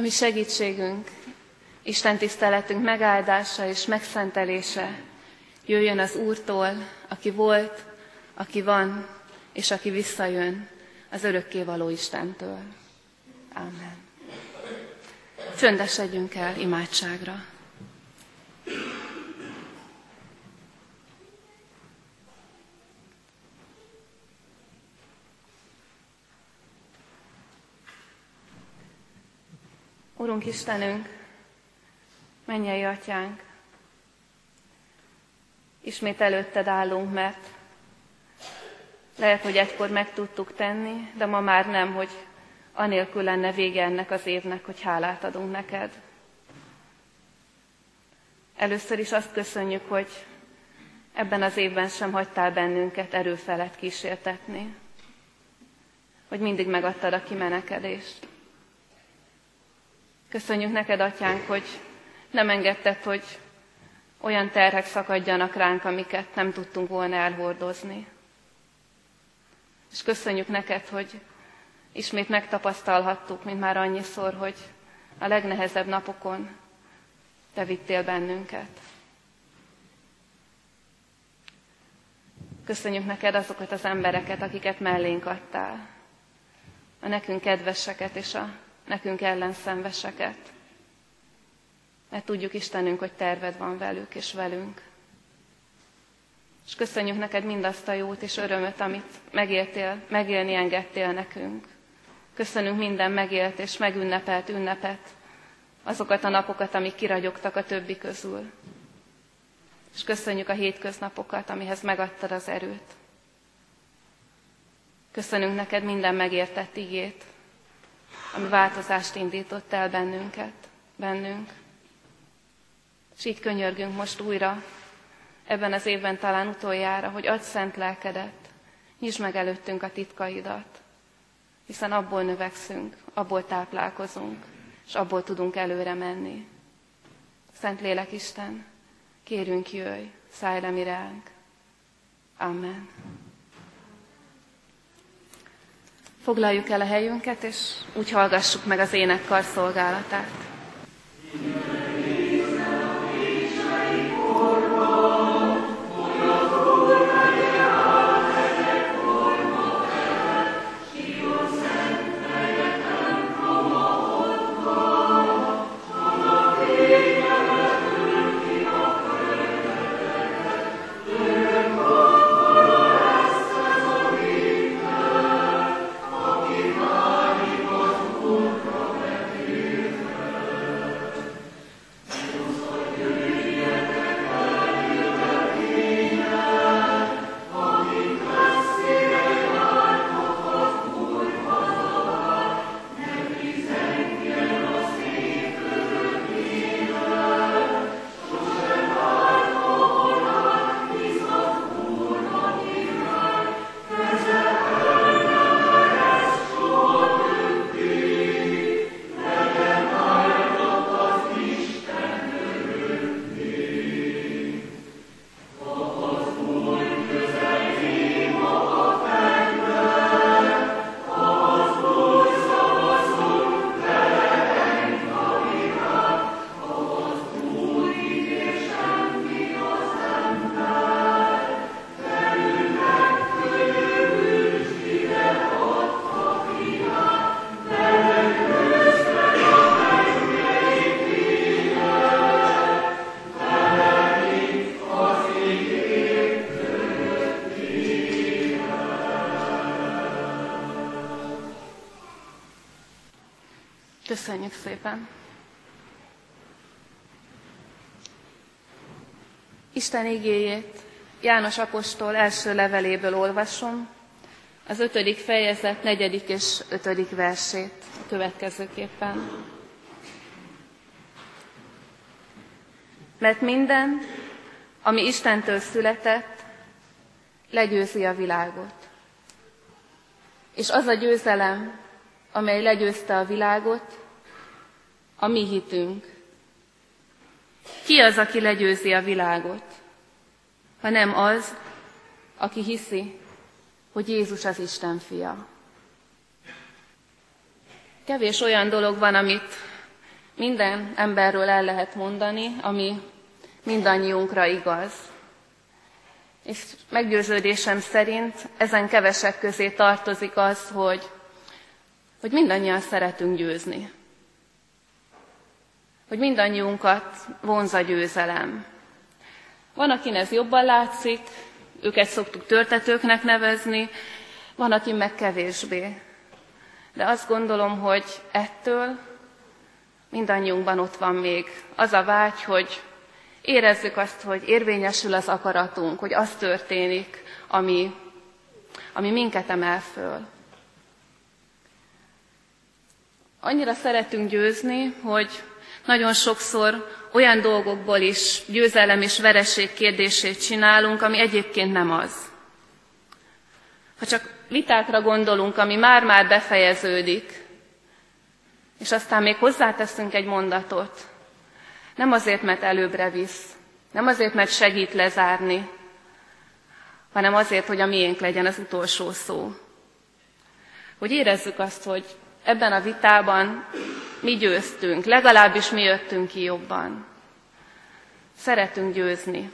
ami segítségünk, Isten tiszteletünk megáldása és megszentelése jöjjön az Úrtól, aki volt, aki van, és aki visszajön, az örökkévaló Istentől. Amen. Csöndesedjünk el imádságra. Urunk Istenünk, mennyei atyánk, ismét előtted állunk, mert lehet, hogy egykor meg tudtuk tenni, de ma már nem, hogy anélkül lenne vége ennek az évnek, hogy hálát adunk neked. Először is azt köszönjük, hogy ebben az évben sem hagytál bennünket erő felett kísértetni, hogy mindig megadtad a kimenekedést. Köszönjük neked, atyánk, hogy nem engedted, hogy olyan terhek szakadjanak ránk, amiket nem tudtunk volna elhordozni. És köszönjük neked, hogy ismét megtapasztalhattuk, mint már annyiszor, hogy a legnehezebb napokon te vittél bennünket. Köszönjük neked azokat az embereket, akiket mellénk adtál. A nekünk kedveseket és a nekünk ellenszenveseket. Mert tudjuk, Istenünk, hogy terved van velük és velünk. És köszönjük neked mindazt a jót és örömöt, amit megéltél, megélni engedtél nekünk. Köszönünk minden megélt és megünnepelt ünnepet, azokat a napokat, amik kiragyogtak a többi közül. És köszönjük a hétköznapokat, amihez megadtad az erőt. Köszönünk neked minden megértett igét, ami változást indított el bennünket, bennünk. És így könyörgünk most újra, ebben az évben talán utoljára, hogy adj szent lelkedet, nyisd meg előttünk a titkaidat, hiszen abból növekszünk, abból táplálkozunk, és abból tudunk előre menni. Szent Lélek Isten, kérünk jöjj, szállj le mi ránk. Amen. Foglaljuk el a helyünket, és úgy hallgassuk meg az énekkar szolgálatát. Amen. Köszönjük szépen! Isten igéjét János apostol első leveléből olvasom, az ötödik fejezet negyedik és ötödik versét a következőképpen. Mert minden, ami Istentől született, legyőzi a világot. És az a győzelem, amely legyőzte a világot, a mi hitünk. Ki az, aki legyőzi a világot, ha nem az, aki hiszi, hogy Jézus az Isten fia. Kevés olyan dolog van, amit minden emberről el lehet mondani, ami mindannyiunkra igaz. És meggyőződésem szerint ezen kevesek közé tartozik az, hogy, hogy mindannyian szeretünk győzni. Hogy mindannyiunkat vonza győzelem. Van, akin ez jobban látszik, őket szoktuk törtetőknek nevezni, van, aki meg kevésbé. De azt gondolom, hogy ettől mindannyiunkban ott van még az a vágy, hogy érezzük azt, hogy érvényesül az akaratunk, hogy az történik, ami, ami minket emel föl. Annyira szeretünk győzni, hogy nagyon sokszor olyan dolgokból is győzelem és vereség kérdését csinálunk, ami egyébként nem az. Ha csak vitákra gondolunk, ami már-már befejeződik, és aztán még hozzáteszünk egy mondatot, nem azért, mert előbbre visz, nem azért, mert segít lezárni, hanem azért, hogy a miénk legyen az utolsó szó. Hogy érezzük azt, hogy ebben a vitában mi győztünk, legalábbis mi jöttünk ki jobban. Szeretünk győzni.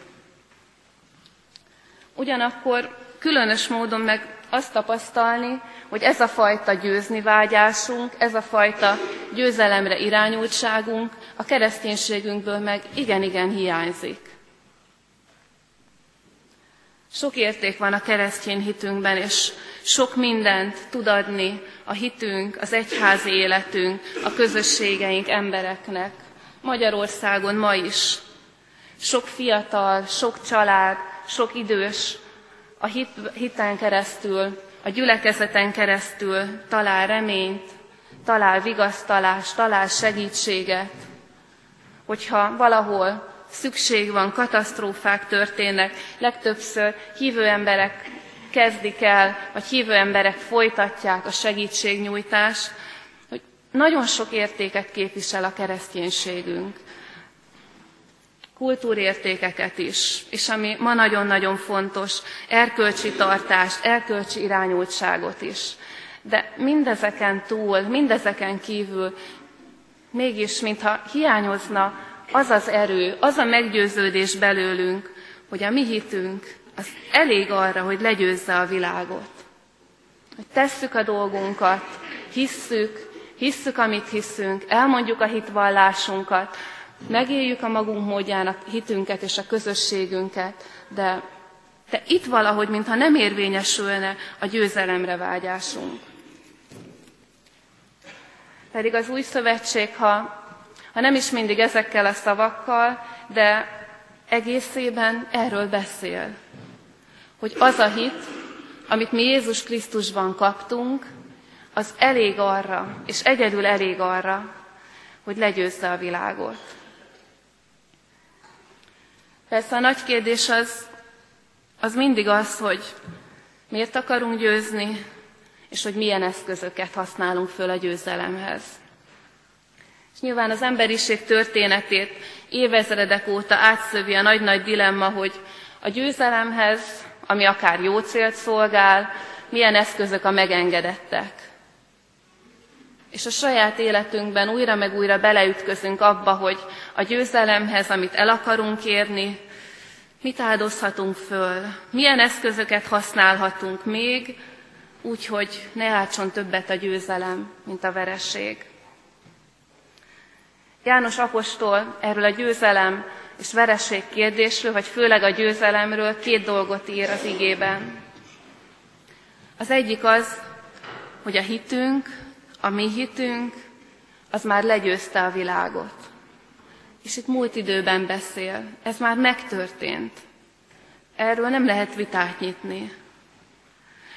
Ugyanakkor különös módon meg azt tapasztalni, hogy ez a fajta győzni vágyásunk, ez a fajta győzelemre irányultságunk a kereszténységünkből meg igen-igen hiányzik. Sok érték van a keresztény hitünkben, és sok mindent tud adni a hitünk, az egyházi életünk, a közösségeink embereknek. Magyarországon ma is. Sok fiatal, sok család, sok idős a hit, hiten keresztül, a gyülekezeten keresztül talál reményt, talál vigasztalást, talál segítséget. Hogyha valahol szükség van, katasztrófák történnek, legtöbbször hívő emberek kezdik el, vagy hívő emberek folytatják a segítségnyújtást, hogy nagyon sok értéket képvisel a kereszténységünk kultúrértékeket is, és ami ma nagyon-nagyon fontos, erkölcsi tartást, erkölcsi irányultságot is. De mindezeken túl, mindezeken kívül mégis, mintha hiányozna az az erő, az a meggyőződés belőlünk, hogy a mi hitünk az elég arra, hogy legyőzze a világot. Hogy tesszük a dolgunkat, hisszük, hisszük, amit hiszünk, elmondjuk a hitvallásunkat, megéljük a magunk módjának hitünket és a közösségünket, de, de itt valahogy, mintha nem érvényesülne a győzelemre vágyásunk. Pedig az új szövetség, ha, ha nem is mindig ezekkel a szavakkal, de egészében erről beszél. Hogy az a hit, amit mi Jézus Krisztusban kaptunk, az elég arra, és egyedül elég arra, hogy legyőzze a világot. Persze a nagy kérdés az, az mindig az, hogy miért akarunk győzni, és hogy milyen eszközöket használunk föl a győzelemhez. És nyilván az emberiség történetét évezredek óta átszövi a nagy-nagy dilemma, hogy a győzelemhez, ami akár jó célt szolgál, milyen eszközök a megengedettek. És a saját életünkben újra meg újra beleütközünk abba, hogy a győzelemhez, amit el akarunk érni, mit áldozhatunk föl, milyen eszközöket használhatunk még, úgy, hogy ne átson többet a győzelem, mint a veresség. János apostol erről a győzelem és vereség kérdésről, vagy főleg a győzelemről két dolgot ír az igében. Az egyik az, hogy a hitünk, a mi hitünk, az már legyőzte a világot. És itt múlt időben beszél. Ez már megtörtént. Erről nem lehet vitát nyitni.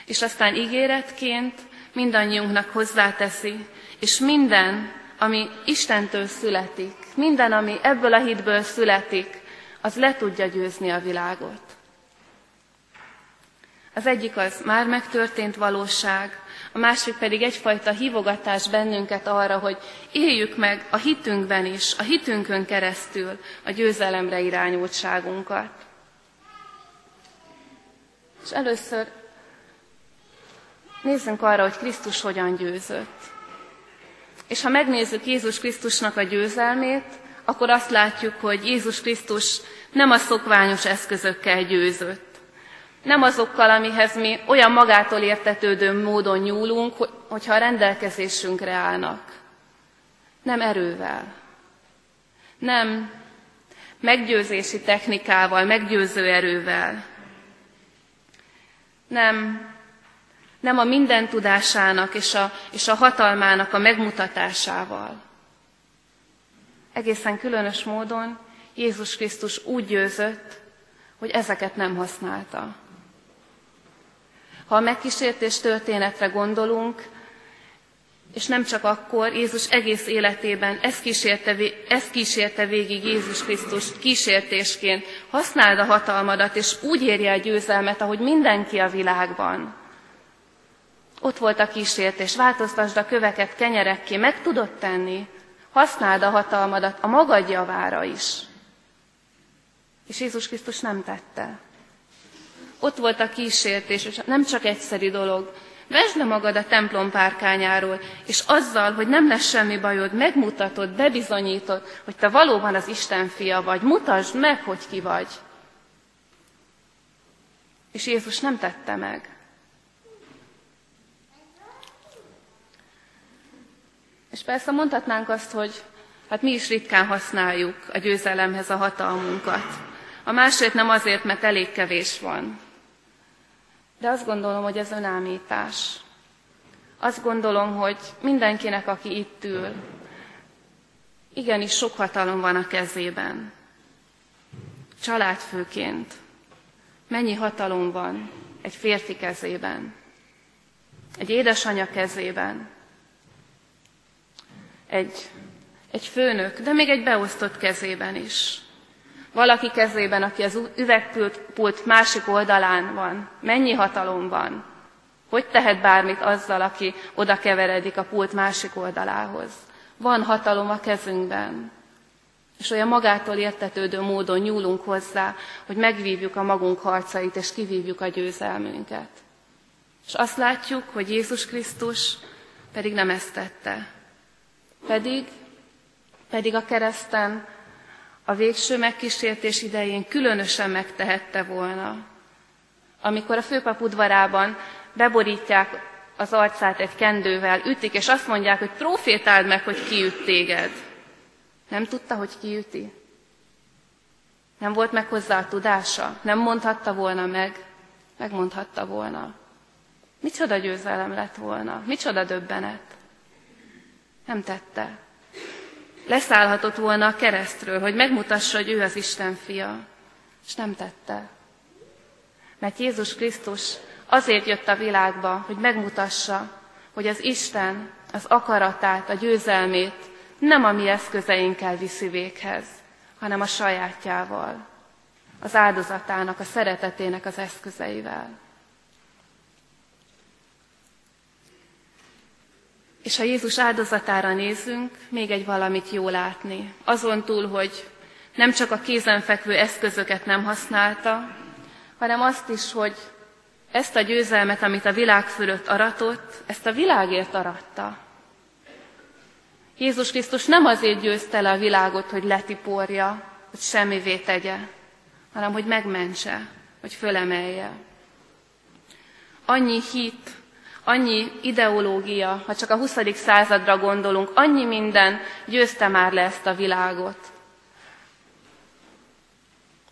És aztán ígéretként mindannyiunknak hozzáteszi, és minden, ami Istentől születik, minden, ami ebből a hitből születik, az le tudja győzni a világot. Az egyik az már megtörtént valóság, a másik pedig egyfajta hívogatás bennünket arra, hogy éljük meg a hitünkben is, a hitünkön keresztül a győzelemre irányultságunkat. És először nézzünk arra, hogy Krisztus hogyan győzött. És ha megnézzük Jézus Krisztusnak a győzelmét, akkor azt látjuk, hogy Jézus Krisztus nem a szokványos eszközökkel győzött. Nem azokkal, amihez mi olyan magától értetődő módon nyúlunk, hogyha a rendelkezésünkre állnak. Nem erővel. Nem meggyőzési technikával, meggyőző erővel. Nem, nem a minden tudásának és a, és a hatalmának a megmutatásával. Egészen különös módon Jézus Krisztus úgy győzött, hogy ezeket nem használta. Ha a megkísértés történetre gondolunk, és nem csak akkor, Jézus egész életében ezt kísérte, ezt kísérte végig Jézus Krisztus kísértésként. Használd a hatalmadat, és úgy érje a győzelmet, ahogy mindenki a világban. Ott volt a kísértés, változtasd a köveket kenyerekké, meg tudod tenni. Használd a hatalmadat a magad javára is. És Jézus Krisztus nem tette. Ott volt a kísértés, és nem csak egyszerű dolog. Vesd le magad a templom párkányáról, és azzal, hogy nem lesz semmi bajod, megmutatod, bebizonyítod, hogy te valóban az Isten fia vagy. Mutasd meg, hogy ki vagy. És Jézus nem tette meg. És persze mondhatnánk azt, hogy hát mi is ritkán használjuk a győzelemhez a hatalmunkat. A másért nem azért, mert elég kevés van, de azt gondolom, hogy ez önállítás. Azt gondolom, hogy mindenkinek, aki itt ül, igenis sok hatalom van a kezében. Családfőként mennyi hatalom van egy férfi kezében, egy édesanya kezében, egy, egy főnök, de még egy beosztott kezében is. Valaki kezében, aki az üvegpult másik oldalán van. Mennyi hatalom van? Hogy tehet bármit azzal, aki oda keveredik a pult másik oldalához? Van hatalom a kezünkben. És olyan magától értetődő módon nyúlunk hozzá, hogy megvívjuk a magunk harcait, és kivívjuk a győzelmünket. És azt látjuk, hogy Jézus Krisztus pedig nem ezt tette. Pedig, pedig a kereszten a végső megkísértés idején különösen megtehette volna. Amikor a főpap udvarában beborítják az arcát egy kendővel, ütik, és azt mondják, hogy profétáld meg, hogy ki üt téged. Nem tudta, hogy ki üti? Nem volt meg hozzá a tudása? Nem mondhatta volna meg? Megmondhatta volna. Micsoda győzelem lett volna? Micsoda döbbenet? Nem tette leszállhatott volna a keresztről, hogy megmutassa, hogy ő az Isten fia, és nem tette. Mert Jézus Krisztus azért jött a világba, hogy megmutassa, hogy az Isten az akaratát, a győzelmét nem a mi eszközeinkkel viszi véghez, hanem a sajátjával, az áldozatának, a szeretetének az eszközeivel. És ha Jézus áldozatára nézünk, még egy valamit jó látni. Azon túl, hogy nem csak a kézenfekvő eszközöket nem használta, hanem azt is, hogy ezt a győzelmet, amit a világ fölött aratott, ezt a világért aratta. Jézus Krisztus nem azért győzte le a világot, hogy letiporja, hogy semmivé tegye, hanem hogy megmentse, hogy fölemelje. Annyi hit, annyi ideológia, ha csak a 20. századra gondolunk, annyi minden győzte már le ezt a világot.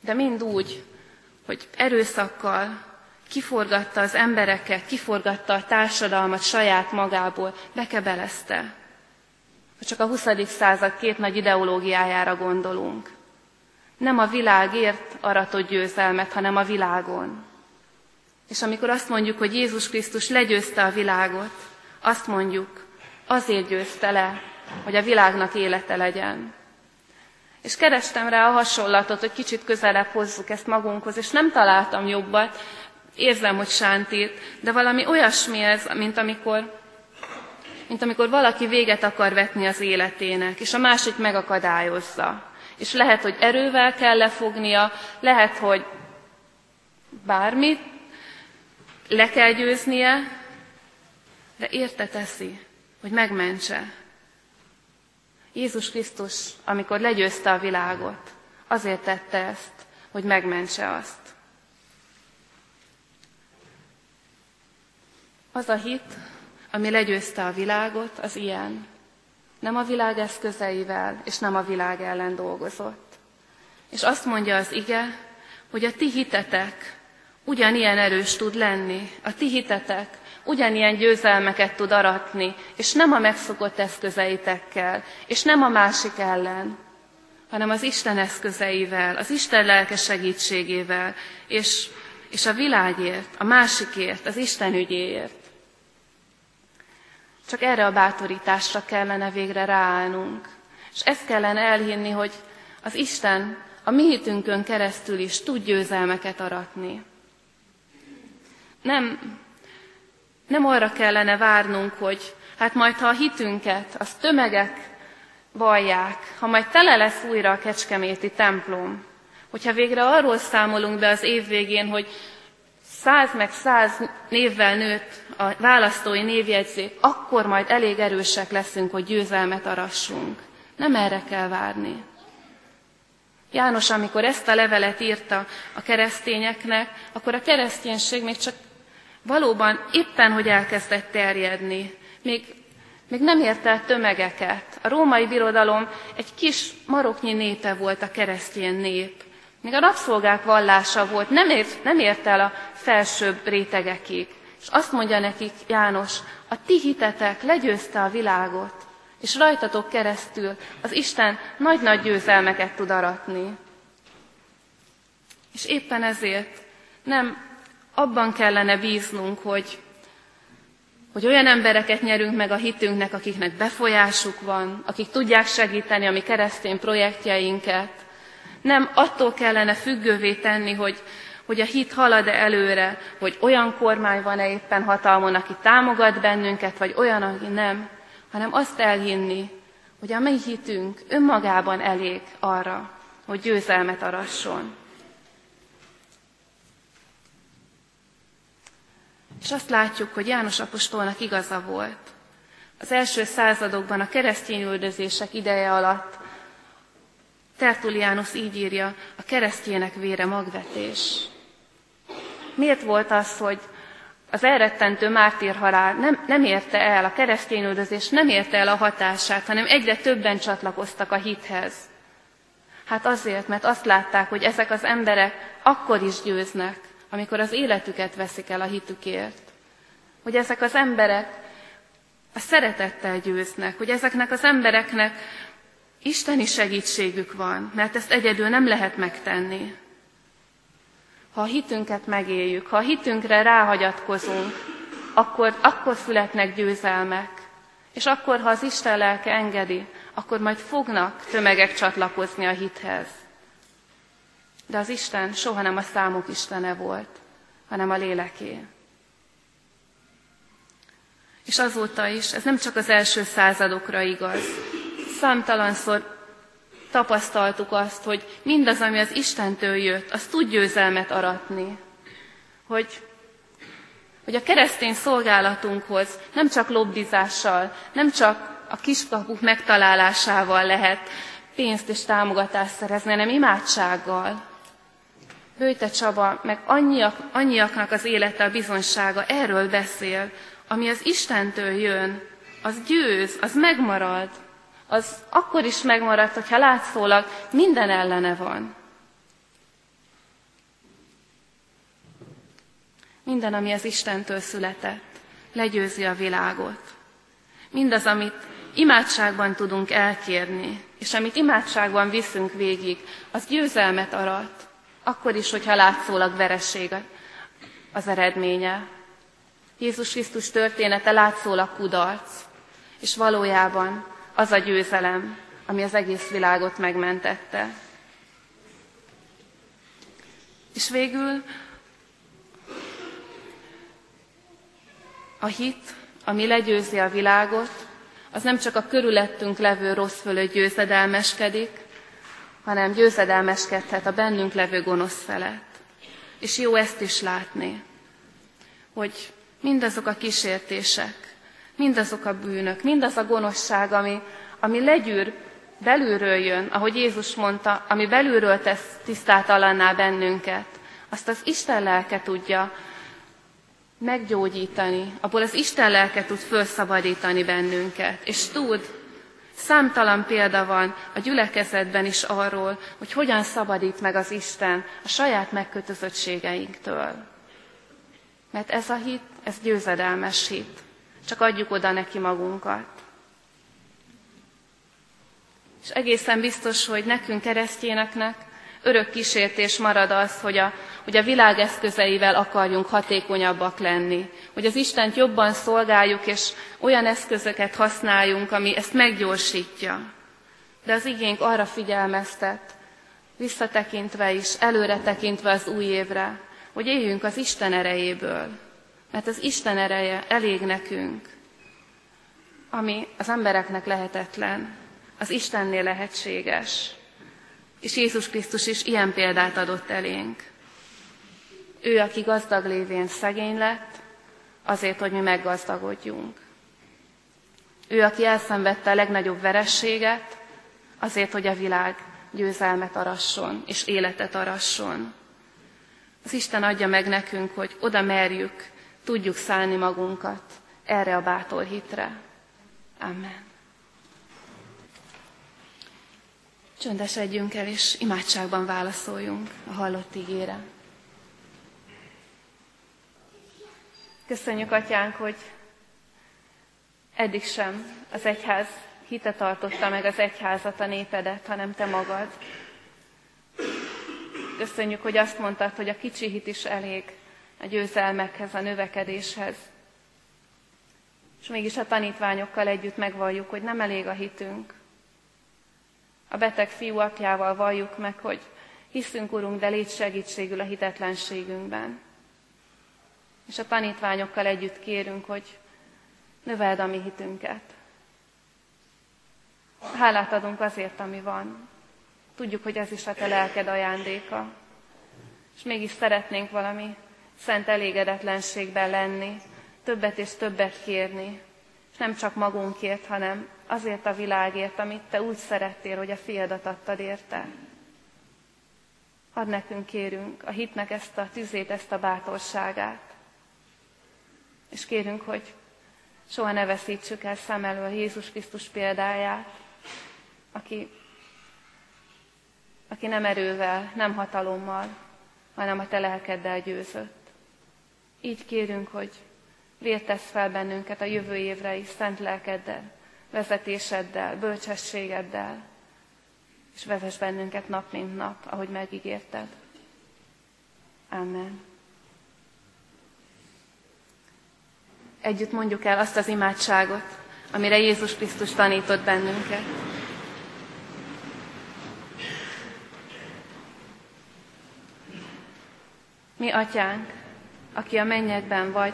De mind úgy, hogy erőszakkal kiforgatta az embereket, kiforgatta a társadalmat saját magából, bekebelezte. Ha csak a 20. század két nagy ideológiájára gondolunk. Nem a világért aratott győzelmet, hanem a világon. És amikor azt mondjuk, hogy Jézus Krisztus legyőzte a világot, azt mondjuk, azért győzte le, hogy a világnak élete legyen. És kerestem rá a hasonlatot, hogy kicsit közelebb hozzuk ezt magunkhoz, és nem találtam jobbat, érzem, hogy sántít, de valami olyasmi ez, mint amikor, mint amikor valaki véget akar vetni az életének, és a másik megakadályozza. És lehet, hogy erővel kell lefognia, lehet, hogy bármit, le kell győznie, de érte teszi, hogy megmentse, Jézus Krisztus, amikor legyőzte a világot, azért tette ezt, hogy megmentse azt. Az a hit, ami legyőzte a világot, az ilyen. Nem a világ eszközeivel, és nem a világ ellen dolgozott. És azt mondja az ige, hogy a ti hitetek ugyanilyen erős tud lenni, a ti hitetek ugyanilyen győzelmeket tud aratni, és nem a megszokott eszközeitekkel, és nem a másik ellen, hanem az Isten eszközeivel, az Isten lelke segítségével, és, és a világért, a másikért, az Isten ügyéért. Csak erre a bátorításra kellene végre ráállnunk. És ezt kellene elhinni, hogy az Isten a mi hitünkön keresztül is tud győzelmeket aratni. Nem, nem arra kellene várnunk, hogy hát majd ha a hitünket, az tömegek vallják, ha majd tele lesz újra a kecskeméti templom, hogyha végre arról számolunk be az év végén, hogy száz meg száz névvel nőtt a választói névjegyzék, akkor majd elég erősek leszünk, hogy győzelmet arassunk. Nem erre kell várni. János, amikor ezt a levelet írta a keresztényeknek, akkor a kereszténység még csak valóban éppen, hogy elkezdett terjedni. Még, még nem ért el tömegeket. A római birodalom egy kis maroknyi népe volt a keresztény nép. Még a rabszolgák vallása volt, nem ért, nem ért el a felsőbb rétegekig. És azt mondja nekik János, a ti hitetek legyőzte a világot, és rajtatok keresztül az Isten nagy-nagy győzelmeket tud aratni. És éppen ezért nem abban kellene bíznunk, hogy, hogy olyan embereket nyerünk meg a hitünknek, akiknek befolyásuk van, akik tudják segíteni a mi keresztény projektjeinket. Nem attól kellene függővé tenni, hogy, hogy a hit halad-e előre, hogy olyan kormány van-e éppen hatalmon, aki támogat bennünket, vagy olyan, aki nem, hanem azt elhinni, hogy a mi hitünk önmagában elég arra, hogy győzelmet arasson. És azt látjuk, hogy János apostolnak igaza volt. Az első századokban a keresztény üldözések ideje alatt Tertulianus így írja, a keresztjének vére magvetés. Miért volt az, hogy az elrettentő mártírhalál nem, nem érte el, a keresztény üldözés nem érte el a hatását, hanem egyre többen csatlakoztak a hithez. Hát azért, mert azt látták, hogy ezek az emberek akkor is győznek, amikor az életüket veszik el a hitükért. Hogy ezek az emberek a szeretettel győznek, hogy ezeknek az embereknek isteni segítségük van, mert ezt egyedül nem lehet megtenni. Ha a hitünket megéljük, ha a hitünkre ráhagyatkozunk, akkor, akkor születnek győzelmek. És akkor, ha az Isten lelke engedi, akkor majd fognak tömegek csatlakozni a hithez. De az Isten soha nem a számuk Istene volt, hanem a léleké. És azóta is, ez nem csak az első századokra igaz. Számtalanszor tapasztaltuk azt, hogy mindaz, ami az Istentől jött, az tud győzelmet aratni. Hogy, hogy a keresztény szolgálatunkhoz nem csak lobbizással, nem csak a kiskapuk megtalálásával lehet pénzt és támogatást szerezni, hanem imádsággal. Bőte Csaba, meg annyiak, annyiaknak az élete a bizonysága erről beszél, ami az Istentől jön, az győz, az megmarad, az akkor is megmarad, hogyha látszólag minden ellene van. Minden, ami az Istentől született, legyőzi a világot. Mindaz, amit imádságban tudunk elkérni, és amit imádságban viszünk végig, az győzelmet arat, akkor is, hogyha látszólag vereség az eredménye. Jézus Krisztus története látszólag kudarc, és valójában az a győzelem, ami az egész világot megmentette. És végül a hit, ami legyőzi a világot, az nem csak a körülöttünk levő rossz fölött győzedelmeskedik, hanem győzedelmeskedhet a bennünk levő gonosz felett. És jó ezt is látni, hogy mindazok a kísértések, mindazok a bűnök, mindaz a gonoszság, ami, ami legyűr belülről jön, ahogy Jézus mondta, ami belülről tesz tisztátalanná bennünket, azt az Isten lelke tudja meggyógyítani, abból az Isten lelke tud felszabadítani bennünket, és tud, számtalan példa van a gyülekezetben is arról, hogy hogyan szabadít meg az Isten a saját megkötözöttségeinktől. Mert ez a hit, ez győzedelmes hit. Csak adjuk oda neki magunkat. És egészen biztos, hogy nekünk keresztényeknek örök kísértés marad az, hogy a, hogy a világ eszközeivel akarjunk hatékonyabbak lenni, hogy az Istent jobban szolgáljuk, és olyan eszközöket használjunk, ami ezt meggyorsítja. De az igénk arra figyelmeztet, visszatekintve is, előre tekintve az új évre, hogy éljünk az Isten erejéből, mert az Isten ereje elég nekünk, ami az embereknek lehetetlen, az Istennél lehetséges. És Jézus Krisztus is ilyen példát adott elénk. Ő, aki gazdag lévén szegény lett, azért, hogy mi meggazdagodjunk. Ő, aki elszenvedte a legnagyobb verességet, azért, hogy a világ győzelmet arasson és életet arasson. Az Isten adja meg nekünk, hogy oda merjük, tudjuk szállni magunkat erre a bátor hitre. Amen. Csöndesedjünk el, és imádságban válaszoljunk a hallott ígére. Köszönjük, Atyánk, hogy eddig sem az egyház hite tartotta meg az egyházat, a népedet, hanem te magad. Köszönjük, hogy azt mondtad, hogy a kicsi hit is elég a győzelmekhez, a növekedéshez. És mégis a tanítványokkal együtt megvalljuk, hogy nem elég a hitünk, a beteg fiú apjával valljuk meg, hogy hiszünk, Urunk, de légy segítségül a hitetlenségünkben. És a tanítványokkal együtt kérünk, hogy növeld a mi hitünket. Hálát adunk azért, ami van. Tudjuk, hogy ez is a te lelked ajándéka. És mégis szeretnénk valami szent elégedetlenségben lenni, többet és többet kérni, nem csak magunkért, hanem azért a világért, amit te úgy szerettél, hogy a fiadat adtad érte. Add nekünk, kérünk, a hitnek ezt a tüzét, ezt a bátorságát. És kérünk, hogy soha ne veszítsük el szem elől Jézus Krisztus példáját, aki, aki nem erővel, nem hatalommal, hanem a te lelkeddel győzött. Így kérünk, hogy vértesz fel bennünket a jövő évre is szent lelkeddel, vezetéseddel, bölcsességeddel, és vezess bennünket nap mint nap, ahogy megígérted. Amen. Együtt mondjuk el azt az imádságot, amire Jézus Krisztus tanított bennünket. Mi, Atyánk, aki a mennyekben vagy,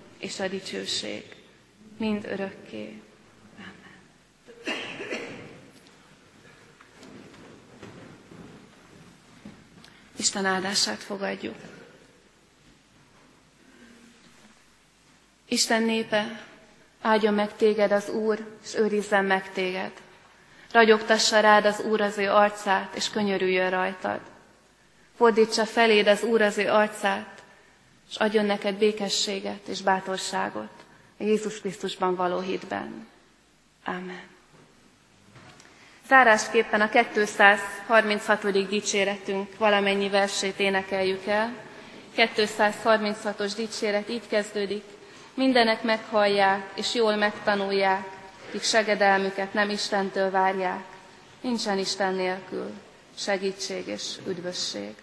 és a dicsőség mind örökké. Isten áldását fogadjuk. Isten népe, áldja meg téged az Úr, és őrizzen meg téged. Ragyogtassa rád az Úr az ő arcát, és könyörüljön rajtad. Fordítsa feléd az Úr az ő arcát, és adjon neked békességet és bátorságot. Jézus Krisztusban való hitben. Amen. Zárásképpen a 236. dicséretünk valamennyi versét énekeljük el. 236-os dicséret így kezdődik. Mindenek meghallják és jól megtanulják, kik segedelmüket nem Istentől várják. Nincsen Isten nélkül segítség és üdvösség.